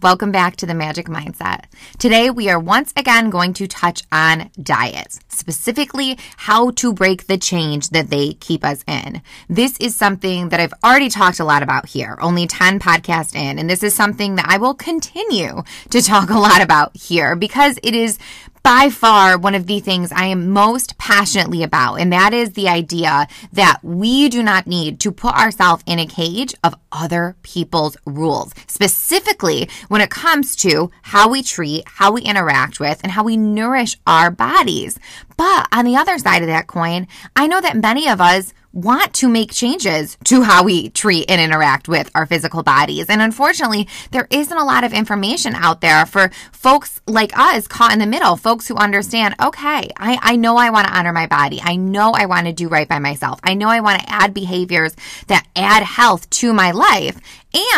Welcome back to the Magic Mindset. Today, we are once again going to touch on diets, specifically how to break the change that they keep us in. This is something that I've already talked a lot about here, only 10 podcasts in, and this is something that I will continue to talk a lot about here because it is by far one of the things I am most passionately about, and that is the idea that we do not need to put ourselves in a cage of other people's rules, specifically when it comes to how we treat, how we interact with, and how we nourish our bodies. But on the other side of that coin, I know that many of us want to make changes to how we treat and interact with our physical bodies. And unfortunately, there isn't a lot of information out there for folks like us caught in the middle, folks who understand, okay, I, I know I want to honor my body. I know I want to do right by myself. I know I want to add behaviors that add health to my life.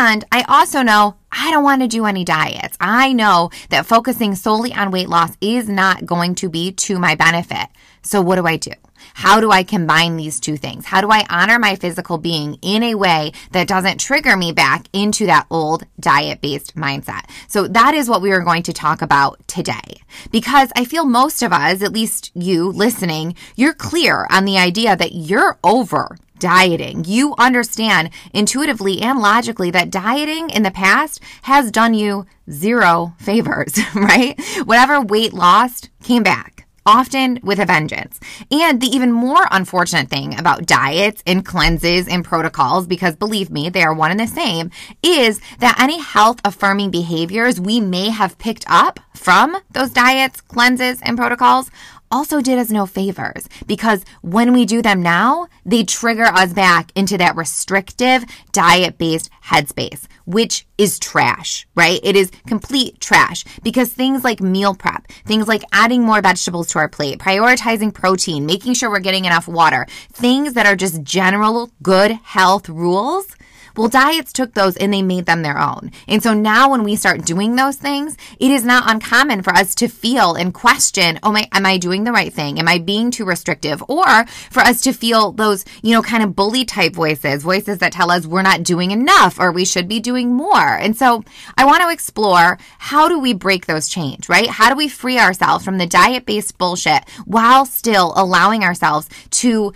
And I also know I don't want to do any diets. I know that focusing solely on weight loss is not going to be to my benefit. So what do I do? How do I combine these two things? How do I honor my physical being in a way that doesn't trigger me back into that old diet based mindset? So that is what we are going to talk about today. Because I feel most of us, at least you listening, you're clear on the idea that you're over dieting. You understand intuitively and logically that dieting in the past has done you zero favors, right? Whatever weight lost came back often with a vengeance. And the even more unfortunate thing about diets and cleanses and protocols, because believe me, they are one and the same, is that any health affirming behaviors we may have picked up from those diets, cleanses, and protocols also did us no favors because when we do them now, they trigger us back into that restrictive diet based headspace, which is trash, right? It is complete trash because things like meal prep, things like adding more vegetables to our plate, prioritizing protein, making sure we're getting enough water, things that are just general good health rules well, diets took those and they made them their own. And so now when we start doing those things, it is not uncommon for us to feel and question, oh my, am I doing the right thing? Am I being too restrictive? Or for us to feel those, you know, kind of bully type voices, voices that tell us we're not doing enough or we should be doing more. And so I want to explore how do we break those chains, right? How do we free ourselves from the diet based bullshit while still allowing ourselves to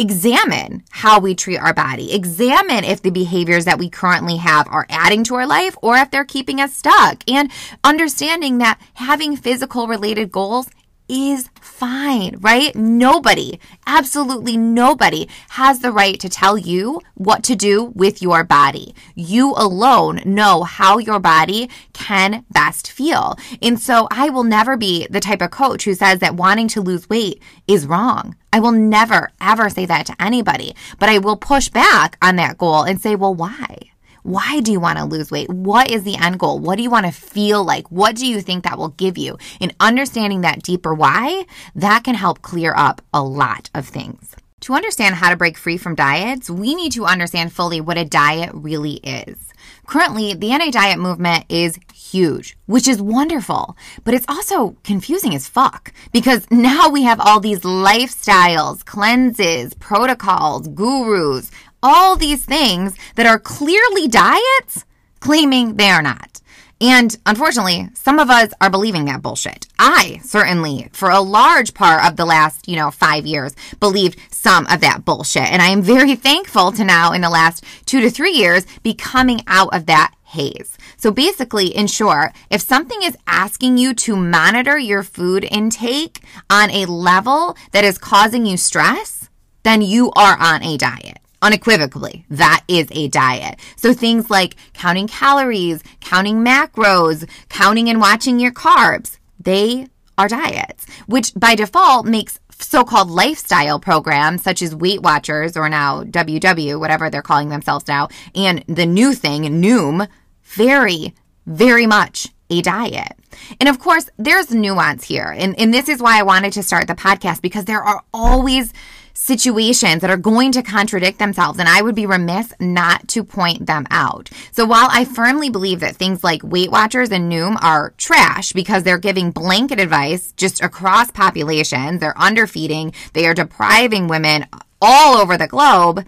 examine how we treat our body. Examine if the behaviors that we currently have are adding to our life or if they're keeping us stuck. And understanding that having physical related goals is fine, right? Nobody, absolutely nobody has the right to tell you what to do with your body. You alone know how your body can best feel. And so I will never be the type of coach who says that wanting to lose weight is wrong. I will never, ever say that to anybody, but I will push back on that goal and say, well, why? Why do you want to lose weight? What is the end goal? What do you want to feel like? What do you think that will give you? In understanding that deeper why, that can help clear up a lot of things. To understand how to break free from diets, we need to understand fully what a diet really is. Currently, the anti diet movement is huge, which is wonderful, but it's also confusing as fuck because now we have all these lifestyles, cleanses, protocols, gurus, all these things that are clearly diets claiming they are not. And unfortunately, some of us are believing that bullshit. I certainly, for a large part of the last, you know, five years, believed some of that bullshit. And I am very thankful to now, in the last two to three years, be coming out of that haze. So basically, in short, if something is asking you to monitor your food intake on a level that is causing you stress, then you are on a diet unequivocally, that is a diet. So things like counting calories, counting macros, counting and watching your carbs, they are diets, which by default makes so-called lifestyle programs such as Weight Watchers or now WW, whatever they're calling themselves now, and the new thing, Noom, very, very much a diet. And of course, there's nuance here. And, and this is why I wanted to start the podcast because there are always situations that are going to contradict themselves, and I would be remiss not to point them out. So while I firmly believe that things like Weight Watchers and Noom are trash because they're giving blanket advice just across populations, they're underfeeding, they are depriving women all over the globe,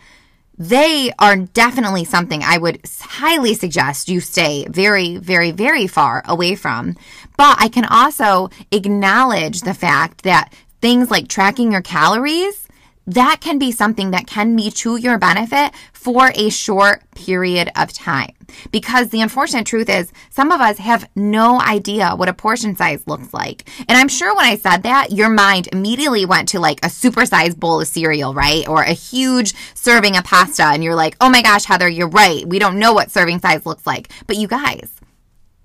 they are definitely something I would highly suggest you stay very, very, very far away from. But I can also acknowledge the fact that things like tracking your calories that can be something that can be to your benefit for a short period of time. Because the unfortunate truth is, some of us have no idea what a portion size looks like. And I'm sure when I said that, your mind immediately went to like a supersized bowl of cereal, right? Or a huge serving of pasta. And you're like, oh my gosh, Heather, you're right. We don't know what serving size looks like. But you guys,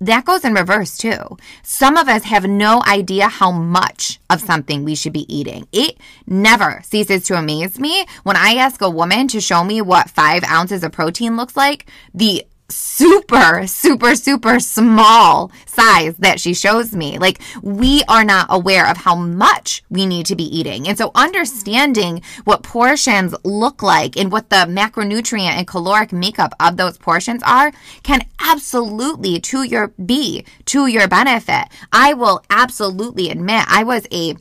that goes in reverse too. Some of us have no idea how much of something we should be eating. It never ceases to amaze me when I ask a woman to show me what five ounces of protein looks like. The super, super, super small size that she shows me. Like, we are not aware of how much we need to be eating. And so, understanding what portions look like and what the macronutrient and caloric makeup of those portions are can absolutely to your be to your benefit. I will absolutely admit I was a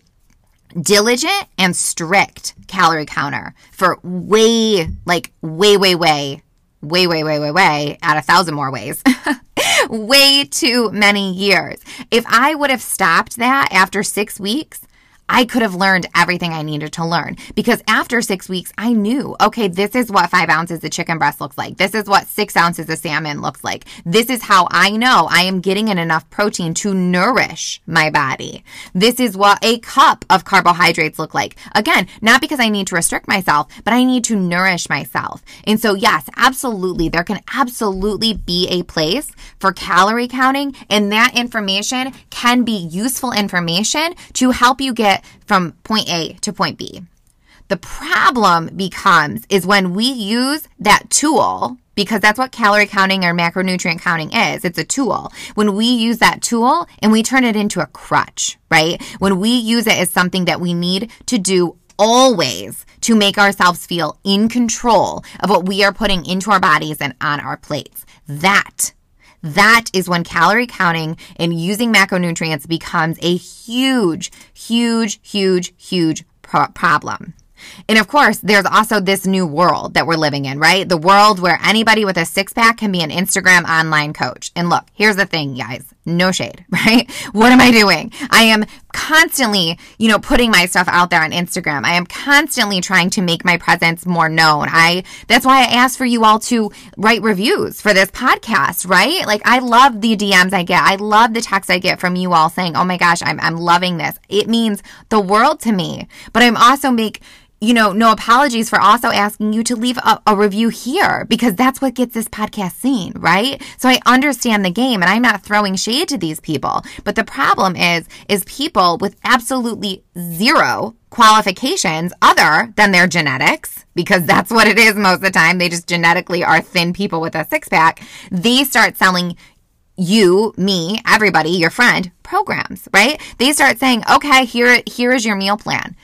diligent and strict calorie counter for way, like, way, way, way way, way, way, way, way, at a thousand more ways. way too many years. If I would have stopped that after six weeks, I could have learned everything I needed to learn because after six weeks, I knew, okay, this is what five ounces of chicken breast looks like. This is what six ounces of salmon looks like. This is how I know I am getting in enough protein to nourish my body. This is what a cup of carbohydrates look like. Again, not because I need to restrict myself, but I need to nourish myself. And so, yes, absolutely, there can absolutely be a place for calorie counting, and that information can be useful information to help you get from point A to point B. The problem becomes is when we use that tool because that's what calorie counting or macronutrient counting is. It's a tool. When we use that tool and we turn it into a crutch, right? When we use it as something that we need to do always to make ourselves feel in control of what we are putting into our bodies and on our plates. That that is when calorie counting and using macronutrients becomes a huge, huge, huge, huge pro- problem. And of course, there's also this new world that we're living in, right? The world where anybody with a six pack can be an Instagram online coach. And look, here's the thing, guys. No shade, right? What am I doing? I am constantly, you know, putting my stuff out there on Instagram. I am constantly trying to make my presence more known. I, that's why I asked for you all to write reviews for this podcast, right? Like I love the DMs I get. I love the texts I get from you all saying, Oh my gosh, I'm, I'm loving this. It means the world to me, but I'm also make, you know, no apologies for also asking you to leave a, a, review here because that's what gets this podcast seen, right? So I understand the game and I'm not throwing shade to these people. But the problem is, is people with absolutely zero qualifications other than their genetics, because that's what it is most of the time. They just genetically are thin people with a six pack. They start selling you, me, everybody, your friend programs, right? They start saying, okay, here, here is your meal plan.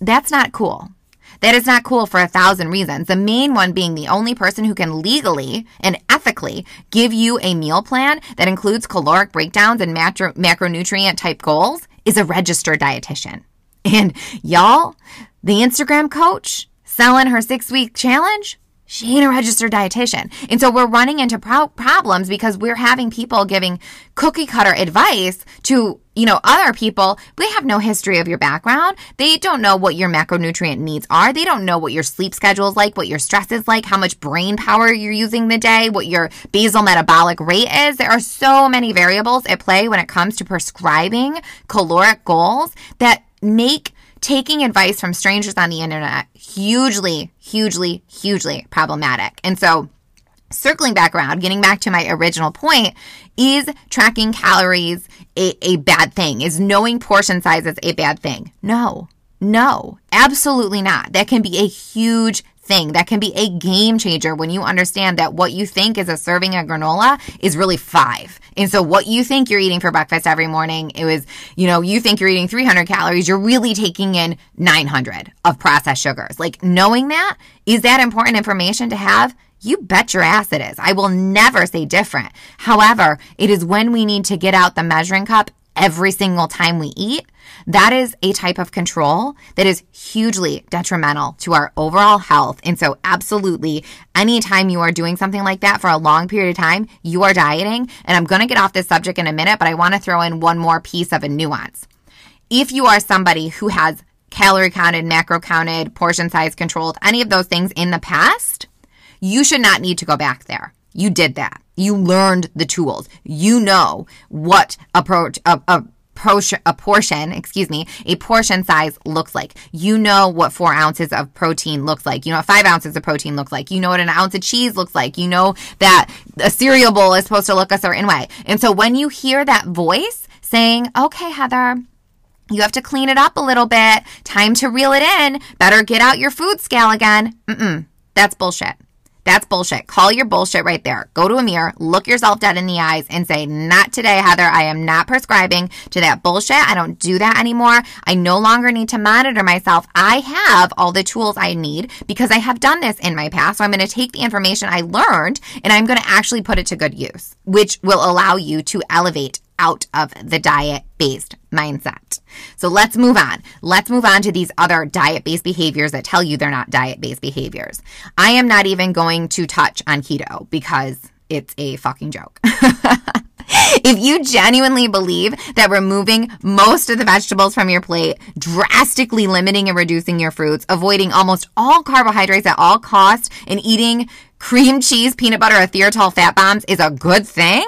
That's not cool that is not cool for a thousand reasons. The main one being the only person who can legally and ethically give you a meal plan that includes caloric breakdowns and macro- macronutrient type goals is a registered dietitian. And y'all, the Instagram coach selling her six week challenge, she ain't a registered dietitian. And so we're running into pro- problems because we're having people giving cookie cutter advice to, you know, other people. They have no history of your background. They don't know what your macronutrient needs are. They don't know what your sleep schedule is like, what your stress is like, how much brain power you're using the day, what your basal metabolic rate is. There are so many variables at play when it comes to prescribing caloric goals that make taking advice from strangers on the internet hugely, hugely, hugely problematic. And so, circling back around, getting back to my original point, is tracking calories a, a bad thing? Is knowing portion sizes a bad thing? No, no, absolutely not. That can be a huge thing. That can be a game changer when you understand that what you think is a serving of granola is really five. And so what you think you're eating for breakfast every morning, it was, you know, you think you're eating 300 calories, you're really taking in 900 of processed sugars. Like knowing that, is that important information to have? You bet your ass it is. I will never say different. However, it is when we need to get out the measuring cup every single time we eat That is a type of control that is hugely detrimental to our overall health. And so, absolutely, anytime you are doing something like that for a long period of time, you are dieting. And I'm going to get off this subject in a minute, but I want to throw in one more piece of a nuance. If you are somebody who has calorie counted, macro counted, portion size controlled, any of those things in the past, you should not need to go back there. You did that. You learned the tools. You know what approach a, a a portion, excuse me, a portion size looks like. You know what four ounces of protein looks like. You know what five ounces of protein looks like. You know what an ounce of cheese looks like. You know that a cereal bowl is supposed to look a certain way. And so when you hear that voice saying, okay, Heather, you have to clean it up a little bit. Time to reel it in. Better get out your food scale again. Mm-mm. That's bullshit. That's bullshit. Call your bullshit right there. Go to a mirror, look yourself dead in the eyes, and say, Not today, Heather. I am not prescribing to that bullshit. I don't do that anymore. I no longer need to monitor myself. I have all the tools I need because I have done this in my past. So I'm going to take the information I learned and I'm going to actually put it to good use, which will allow you to elevate out of the diet based mindset. So let's move on. Let's move on to these other diet based behaviors that tell you they're not diet based behaviors. I am not even going to touch on keto because it's a fucking joke. if you genuinely believe that removing most of the vegetables from your plate, drastically limiting and reducing your fruits, avoiding almost all carbohydrates at all costs, and eating cream cheese, peanut butter, or fat bombs is a good thing,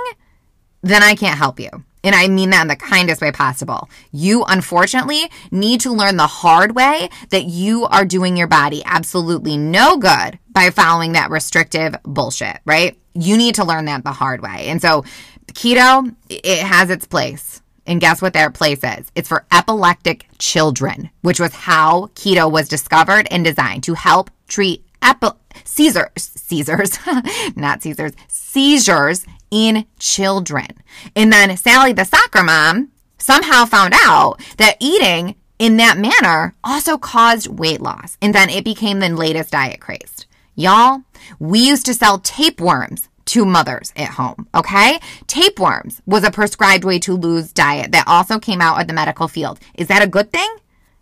then I can't help you. And I mean that in the kindest way possible. You unfortunately need to learn the hard way that you are doing your body absolutely no good by following that restrictive bullshit, right? You need to learn that the hard way. And so keto, it has its place. And guess what their place is? It's for epileptic children, which was how keto was discovered and designed to help treat epi- Caesars, Caesars, not Caesars, seizures in children. And then Sally, the soccer mom, somehow found out that eating in that manner also caused weight loss. And then it became the latest diet craze. Y'all, we used to sell tapeworms to mothers at home, okay? Tapeworms was a prescribed way to lose diet that also came out of the medical field. Is that a good thing?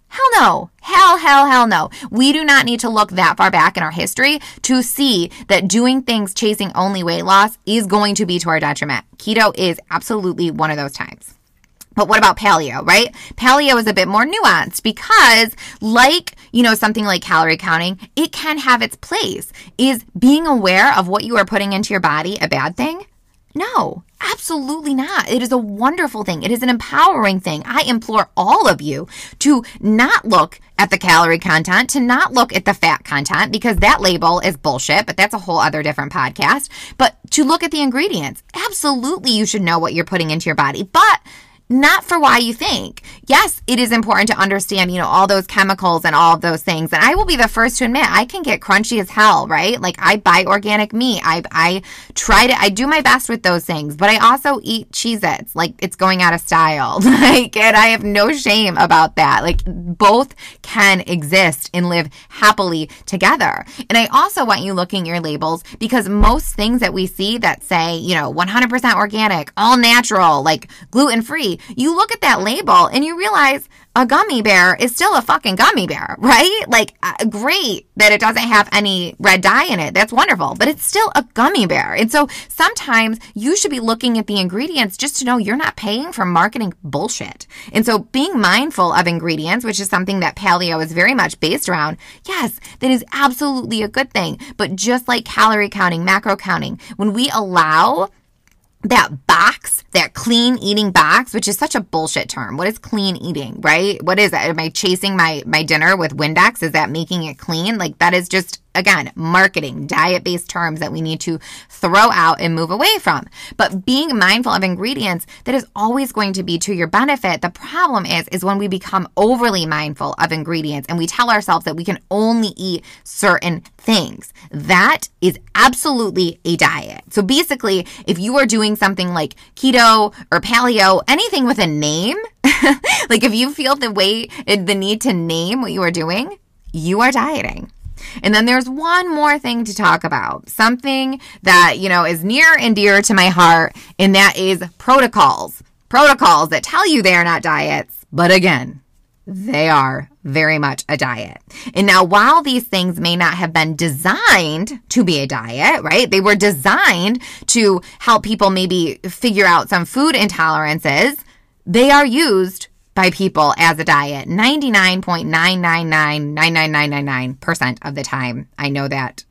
Hell no. Hell, hell, hell no. We do not need to look that far back in our history to see that doing things chasing only weight loss is going to be to our detriment. Keto is absolutely one of those times. But what about paleo, right? Paleo is a bit more nuanced because like, you know, something like calorie counting, it can have its place. Is being aware of what you are putting into your body a bad thing? No, absolutely not. It is a wonderful thing. It is an empowering thing. I implore all of you to not look at the calorie content, to not look at the fat content because that label is bullshit, but that's a whole other different podcast. But to look at the ingredients. Absolutely, you should know what you're putting into your body. But not for why you think. Yes, it is important to understand, you know, all those chemicals and all of those things. And I will be the first to admit I can get crunchy as hell, right? Like I buy organic meat. I I try to I do my best with those things, but I also eat Cheez-Its like it's going out of style. like and I have no shame about that. Like both can exist and live happily together. And I also want you looking your labels because most things that we see that say, you know, 100% organic, all natural, like gluten you look at that label and you realize a gummy bear is still a fucking gummy bear, right? Like, uh, great that it doesn't have any red dye in it. That's wonderful, but it's still a gummy bear. And so sometimes you should be looking at the ingredients just to know you're not paying for marketing bullshit. And so being mindful of ingredients, which is something that paleo is very much based around, yes, that is absolutely a good thing. But just like calorie counting, macro counting, when we allow that box, that clean eating box, which is such a bullshit term. What is clean eating, right? What is that? Am I chasing my my dinner with Windex? Is that making it clean? Like that is just again, marketing, diet based terms that we need to throw out and move away from. But being mindful of ingredients that is always going to be to your benefit. The problem is, is when we become overly mindful of ingredients and we tell ourselves that we can only eat certain things. That is absolutely a diet. So basically, if you are doing something like keto or paleo, anything with a name, like if you feel the way, the need to name what you are doing, you are dieting. And then there's one more thing to talk about, something that, you know, is near and dear to my heart, and that is protocols. protocols that tell you they are not diets. But again, they are very much a diet. And now, while these things may not have been designed to be a diet, right? They were designed to help people maybe figure out some food intolerances. They are used by people as a diet 99.9999999% of the time. I know that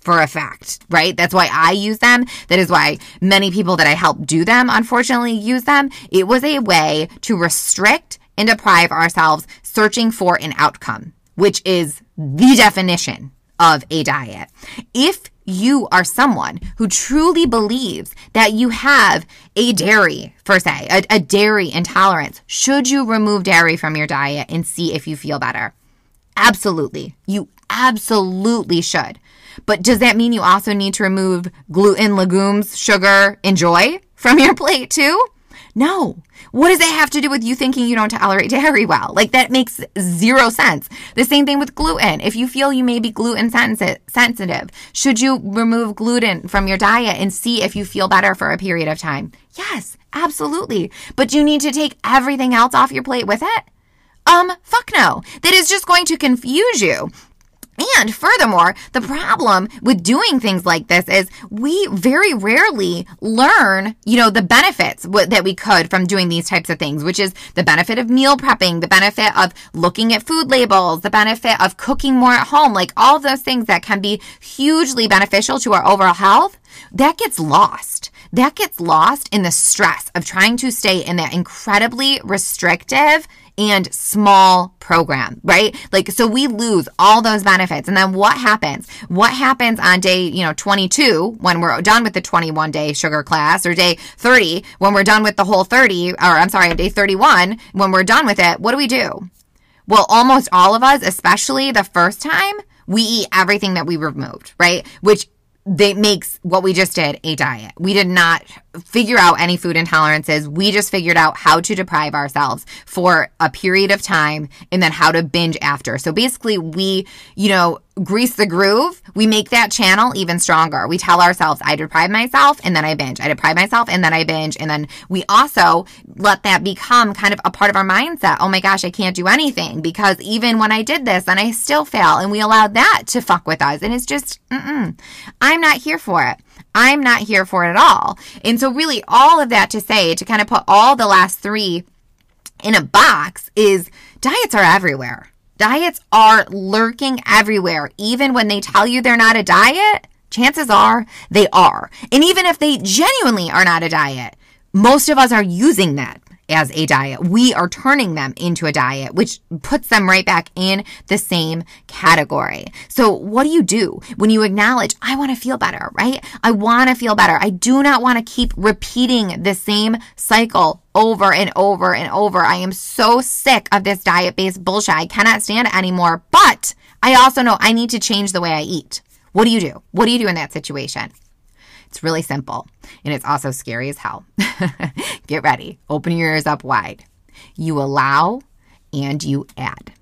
for a fact, right? That's why I use them. That is why many people that I help do them, unfortunately, use them. It was a way to restrict and deprive ourselves searching for an outcome, which is the definition of a diet. If you are someone who truly believes that you have a dairy, per se, a, a, dairy intolerance, should you remove dairy from your diet and see if you feel better? Absolutely. You absolutely should. But does that mean you also need to remove gluten, legumes, sugar, and joy from your plate too? No. What does it have to do with you thinking you don't tolerate dairy well? Like that makes zero sense. The same thing with gluten. If you feel you may be gluten sensitive, should you remove gluten from your diet and see if you feel better for a period of time? Yes, absolutely. But you need to take everything else off your plate with it? Um, fuck no. That is just going to confuse you. And furthermore, the problem with doing things like this is we very rarely learn, you know, the benefits that we could from doing these types of things, which is the benefit of meal prepping, the benefit of looking at food labels, the benefit of cooking more at home, like all those things that can be hugely beneficial to our overall health. That gets lost. That gets lost in the stress of trying to stay in that incredibly restrictive and small program, right? Like, so we lose all those benefits. And then what happens? What happens on day, you know, 22 when we're done with the 21 day sugar class or day 30 when we're done with the whole 30, or I'm sorry, day 31 when we're done with it? What do we do? Well, almost all of us, especially the first time, we eat everything that we removed, right? Which they makes what we just did a diet. We did not figure out any food intolerances. We just figured out how to deprive ourselves for a period of time and then how to binge after. So basically we, you know, grease the groove. We make that channel even stronger. We tell ourselves, I deprive myself and then I binge. I deprive myself and then I binge. And then we also let that become kind of a part of our mindset. Oh my gosh, I can't do anything because even when I did this and I still fail and we allowed that to fuck with us. And it's just, mm-mm. I'm not here for it. I'm not here for it at all. And so, really, all of that to say, to kind of put all the last three in a box, is diets are everywhere. Diets are lurking everywhere. Even when they tell you they're not a diet, chances are they are. And even if they genuinely are not a diet, most of us are using that as a diet. We are turning them into a diet, which puts them right back in the same category. So what do you do when you acknowledge, I want to feel better, right? I want to feel better. I do not want to keep repeating the same cycle over and over and over. I am so sick of this diet based bullshit. I cannot stand it anymore. But I also know I need to change the way I eat. What do you do? What do you do in that situation? It's really simple and it's also scary as hell. Get ready. Open your ears up wide. You allow and you add.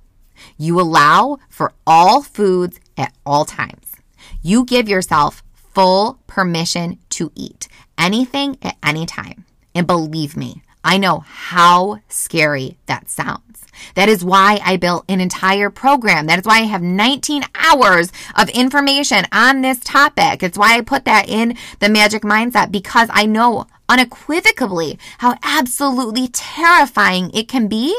You allow for all foods at all times. You give yourself full permission to eat anything at any time. And believe me, I know how scary that sounds. That is why I built an entire program. That is why I have 19 hours of information on this topic. It's why I put that in the magic mindset because I know unequivocally how absolutely terrifying it can be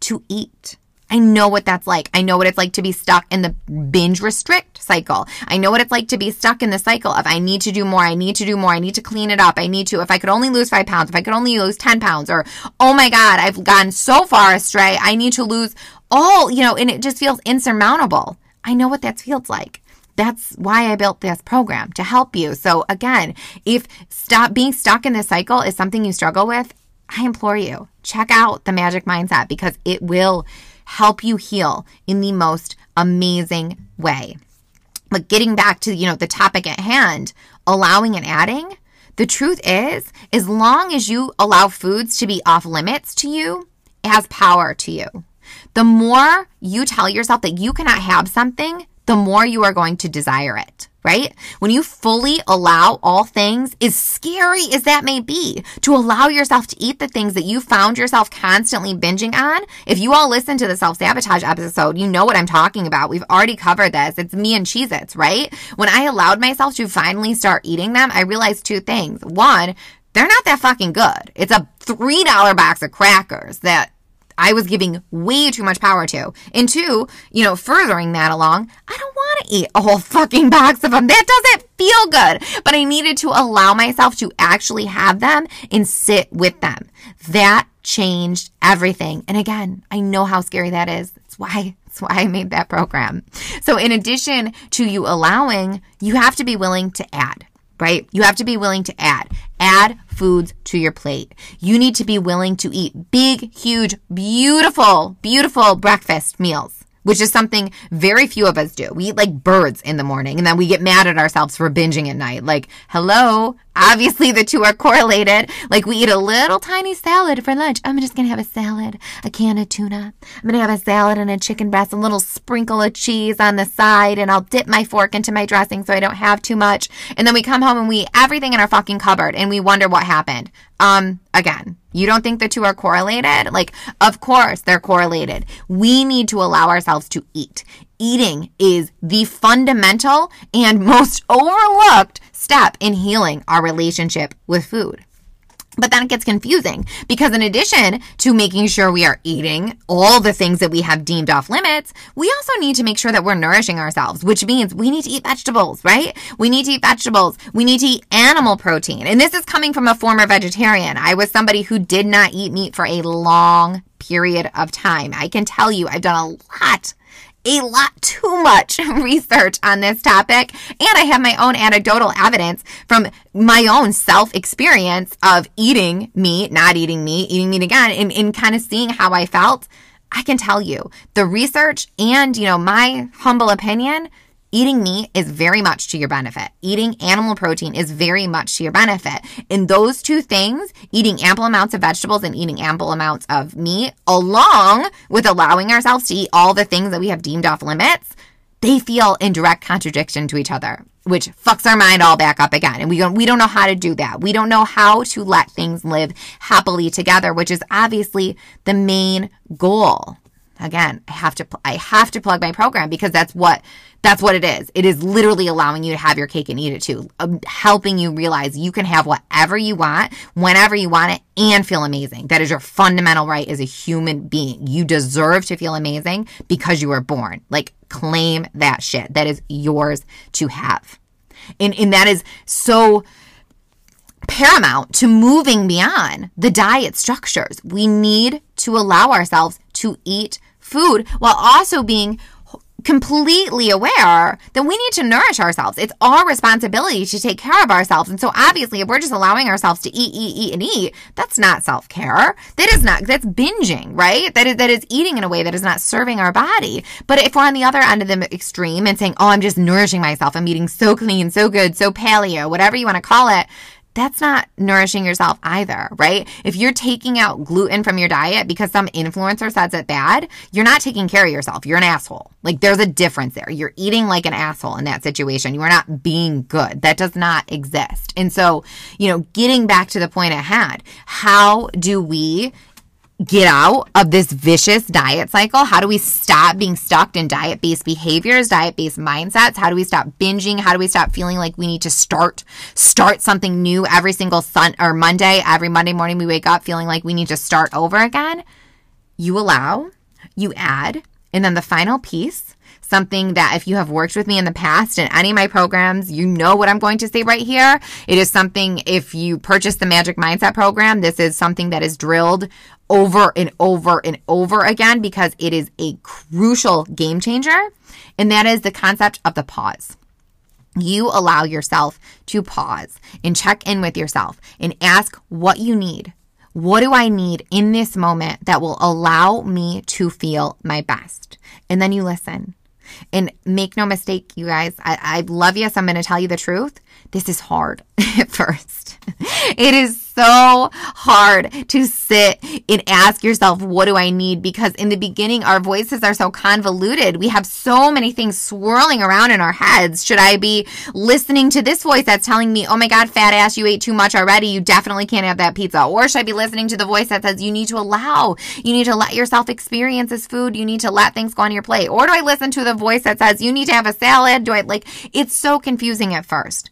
to eat. I know what that's like. I know what it's like to be stuck in the binge restrict cycle. I know what it's like to be stuck in the cycle of I need to do more. I need to do more. I need to clean it up. I need to, if I could only lose five pounds, if I could only lose 10 pounds, or oh my God, I've gone so far astray. I need to lose all, you know, and it just feels insurmountable. I know what that feels like. That's why I built this program to help you. So again, if stop being stuck in this cycle is something you struggle with, I implore you, check out the magic mindset because it will help you heal in the most amazing way. But getting back to, you know, the topic at hand, allowing and adding, the truth is, as long as you allow foods to be off limits to you, it has power to you. The more you tell yourself that you cannot have something, the more you are going to desire it right? When you fully allow all things, as scary as that may be, to allow yourself to eat the things that you found yourself constantly binging on. If you all listen to the self sabotage episode, you know what I'm talking about. We've already covered this. It's me and Cheez Its, right? When I allowed myself to finally start eating them, I realized two things. One, they're not that fucking good. It's a $3 box of crackers that I was giving way too much power to. And two, you know, furthering that along, I don't want to eat a whole fucking box of them. That doesn't feel good. But I needed to allow myself to actually have them and sit with them. That changed everything. And again, I know how scary that is. That's why that's why I made that program. So in addition to you allowing, you have to be willing to add right? You have to be willing to add. Add foods to your plate. You need to be willing to eat big, huge, beautiful, beautiful breakfast meals which is something very few of us do. We eat like birds in the morning and then we get mad at ourselves for binging at night. Like, hello, obviously the two are correlated. Like, we eat a little tiny salad for lunch. I'm just gonna have a salad, a can of tuna. I'm gonna have a salad and a chicken breast, a little sprinkle of cheese on the side, and I'll dip my fork into my dressing so I don't have too much. And then we come home and we eat everything in our fucking cupboard and we wonder what happened. Um, again, you don't think the two are correlated? Like, of course they're correlated. We need to allow ourselves to eat. Eating is the fundamental and most overlooked step in healing our relationship with food. But then it gets confusing because in addition to making sure we are eating all the things that we have deemed off limits, we also need to make sure that we're nourishing ourselves, which means we need to eat vegetables, right? We need to eat vegetables. We need to eat animal protein. And this is coming from a former vegetarian. I was somebody who did not eat meat for a long period of time. I can tell you I've done a lot a lot too much research on this topic. And I have my own anecdotal evidence from my own self experience of eating meat, not eating meat, eating meat again, and, and kind of seeing how I felt. I can tell you the research and, you know, my humble opinion Eating meat is very much to your benefit. Eating animal protein is very much to your benefit. In those two things, eating ample amounts of vegetables and eating ample amounts of meat, along with allowing ourselves to eat all the things that we have deemed off limits, they feel in direct contradiction to each other, which fucks our mind all back up again. And we don't, we don't know how to do that. We don't know how to let things live happily together, which is obviously the main goal. Again, I have to, I have to plug my program because that's what that's what it is. It is literally allowing you to have your cake and eat it too, um, helping you realize you can have whatever you want, whenever you want it, and feel amazing. That is your fundamental right as a human being. You deserve to feel amazing because you were born. Like, claim that shit. That is yours to have. And, and that is so paramount to moving beyond the diet structures. We need to allow ourselves to eat food while also being completely aware that we need to nourish ourselves. It's our responsibility to take care of ourselves. And so obviously, if we're just allowing ourselves to eat, eat, eat, and eat, that's not self-care. That is not, that's binging, right? That is, that is eating in a way that is not serving our body. But if we're on the other end of the extreme and saying, oh, I'm just nourishing myself, I'm eating so clean, so good, so paleo, whatever you want to call it, that's not nourishing yourself either, right? If you're taking out gluten from your diet because some influencer says it bad, you're not taking care of yourself. You're an asshole. Like there's a difference there. You're eating like an asshole in that situation. You are not being good. That does not exist. And so, you know, getting back to the point at hand, how do we get out of this vicious diet cycle? How do we stop being stuck in diet based behaviors, diet based mindsets? How do we stop binging? How do we stop feeling like we need to start start something new every single sun or Monday, every Monday morning we wake up feeling like we need to start over again? You allow, you add, and then the final piece something that if you have worked with me in the past in any of my programs, you know what I'm going to say right here. It is something, if you purchase the Magic Mindset program, this is something that is drilled over and over and over again because it is a crucial game changer. And that is the concept of the pause. You allow yourself to pause and check in with yourself and ask what you need. What do I need in this moment that will allow me to feel my best? And then you listen. And make no mistake, you guys, I, I love you, so I'm going to tell you the truth. This is hard at first. It is so hard to sit and ask yourself, what do I need? Because in the beginning, our voices are so convoluted. We have so many things swirling around in our heads. Should I be listening to this voice that's telling me, oh my God, fat ass, you ate too much already. You definitely can't have that pizza. Or should I be listening to the voice that says you need to allow, you need to let yourself experience this food. You need to let things go on your plate. Or do I listen to the voice that says you need to have a salad? Do I like, it's so confusing at first,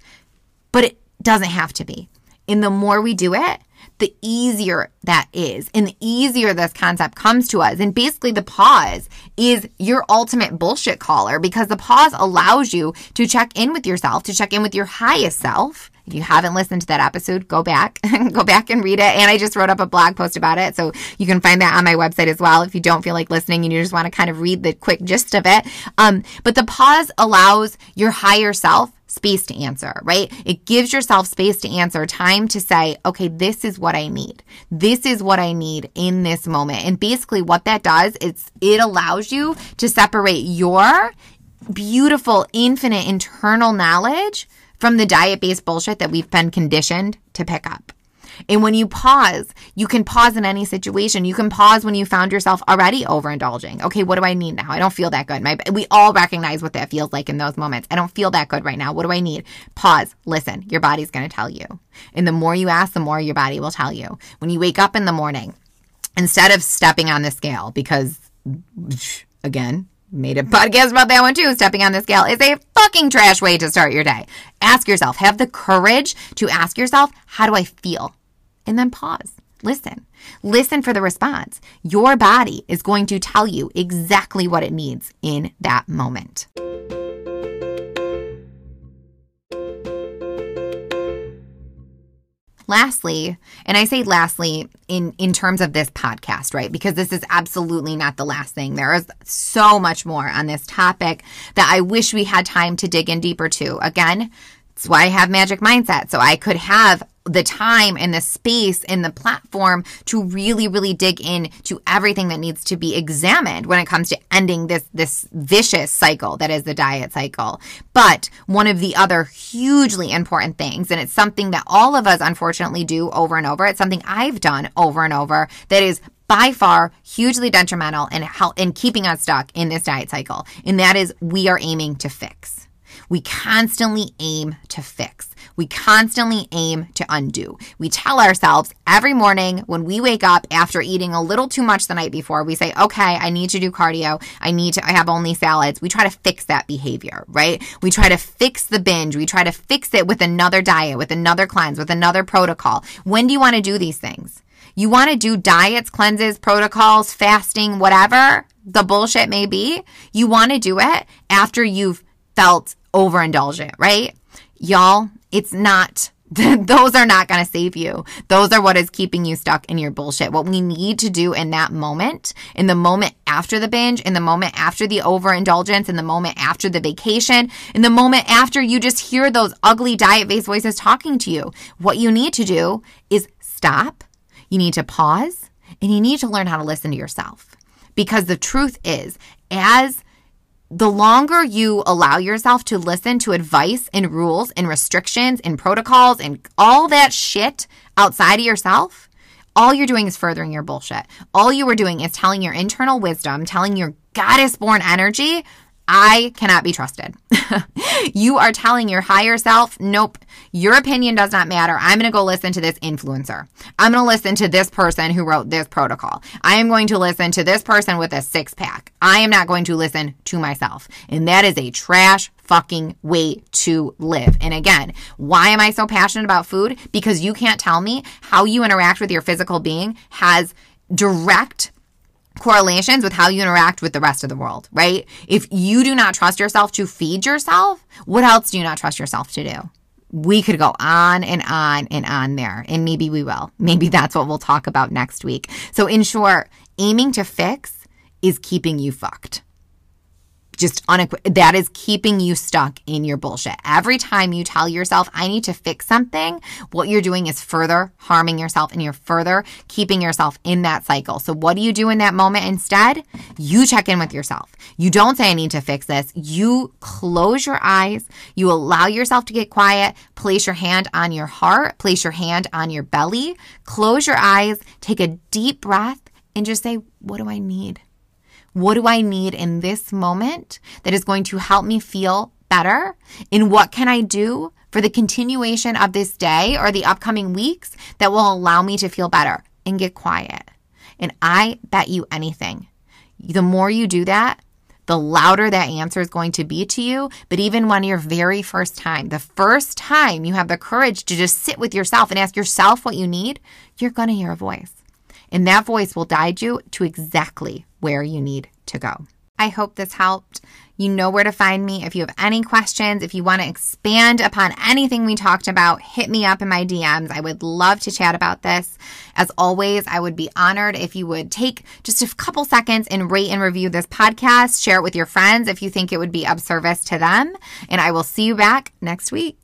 but it doesn't have to be. And the more we do it, the easier that is. And the easier this concept comes to us. And basically, the pause is your ultimate bullshit caller because the pause allows you to check in with yourself, to check in with your highest self. If you haven't listened to that episode, go back, go back and read it. And I just wrote up a blog post about it. So you can find that on my website as well if you don't feel like listening and you just want to kind of read the quick gist of it. Um, but the pause allows your higher self space to answer, right? It gives yourself space to answer, time to say, okay, this is what I need. This is what I need in this moment. And basically, what that does is it allows you to separate your beautiful, infinite internal knowledge from the diet based bullshit that we've been conditioned to pick up. And when you pause, you can pause in any situation. You can pause when you found yourself already overindulging. Okay, what do I need now? I don't feel that good. My, we all recognize what that feels like in those moments. I don't feel that good right now. What do I need? Pause. Listen. Your body's going to tell you. And the more you ask, the more your body will tell you. When you wake up in the morning, instead of stepping on the scale, because again, made a podcast about that one too. Stepping on the scale is a fucking trash way to start your day. Ask yourself, have the courage to ask yourself, how do I feel? And then pause. Listen. Listen for the response. Your body is going to tell you exactly what it needs in that moment. Lastly, and I say lastly in, in terms of this podcast, right? Because this is absolutely not the last thing. There is so much more on this topic that I wish we had time to dig in deeper to. Again, that's why I have Magic Mindset. So I could have the time and the space and the platform to really really dig in to everything that needs to be examined when it comes to ending this this vicious cycle that is the diet cycle but one of the other hugely important things and it's something that all of us unfortunately do over and over it's something I've done over and over that is by far hugely detrimental in how in keeping us stuck in this diet cycle and that is we are aiming to fix we constantly aim to fix. We constantly aim to undo. We tell ourselves every morning when we wake up after eating a little too much the night before, we say, okay, I need to do cardio. I need to I have only salads. We try to fix that behavior, right? We try to fix the binge. We try to fix it with another diet, with another cleanse, with another protocol. When do you want to do these things? You want to do diets, cleanses, protocols, fasting, whatever the bullshit may be. You want to do it after you've felt overindulgent, right? Y'all, it's not those are not going to save you. Those are what is keeping you stuck in your bullshit. What we need to do in that moment, in the moment after the binge, in the moment after the overindulgence, in the moment after the vacation, in the moment after you just hear those ugly diet based voices talking to you, what you need to do is stop. You need to pause and you need to learn how to listen to yourself. Because the truth is, as the longer you allow yourself to listen to advice and rules and restrictions and protocols and all that shit outside of yourself, all you're doing is furthering your bullshit. All you are doing is telling your internal wisdom, telling your goddess born energy, I cannot be trusted. you are telling your higher self, nope, your opinion does not matter. I'm going to go listen to this influencer. I'm going to listen to this person who wrote this protocol. I am going to listen to this person with a six pack. I am not going to listen to myself. And that is a trash fucking way to live. And again, why am I so passionate about food? Because you can't tell me how you interact with your physical being has direct correlations with how you interact with the rest of the world, right? If you do not trust yourself to feed yourself, what else do you not trust yourself to do? We could go on and on and on there, and maybe we will. Maybe that's what we'll talk about next week. So, in short, aiming to fix is keeping you fucked. Just unequ- that is keeping you stuck in your bullshit. Every time you tell yourself, I need to fix something, what you're doing is further harming yourself and you're further keeping yourself in that cycle. So, what do you do in that moment instead? You check in with yourself. You don't say, I need to fix this. You close your eyes. You allow yourself to get quiet. Place your hand on your heart. Place your hand on your belly. Close your eyes. Take a deep breath and just say, What do I need? What do I need in this moment that is going to help me feel better? And what can I do for the continuation of this day or the upcoming weeks that will allow me to feel better and get quiet? And I bet you anything. The more you do that, the louder that answer is going to be to you. But even when your very first time, the first time you have the courage to just sit with yourself and ask yourself what you need, you're going to hear a voice. And that voice will guide you to exactly where you need to go. I hope this helped. You know where to find me. If you have any questions, if you want to expand upon anything we talked about, hit me up in my DMs. I would love to chat about this. As always, I would be honored if you would take just a couple seconds and rate and review this podcast. Share it with your friends if you think it would be of service to them. And I will see you back next week.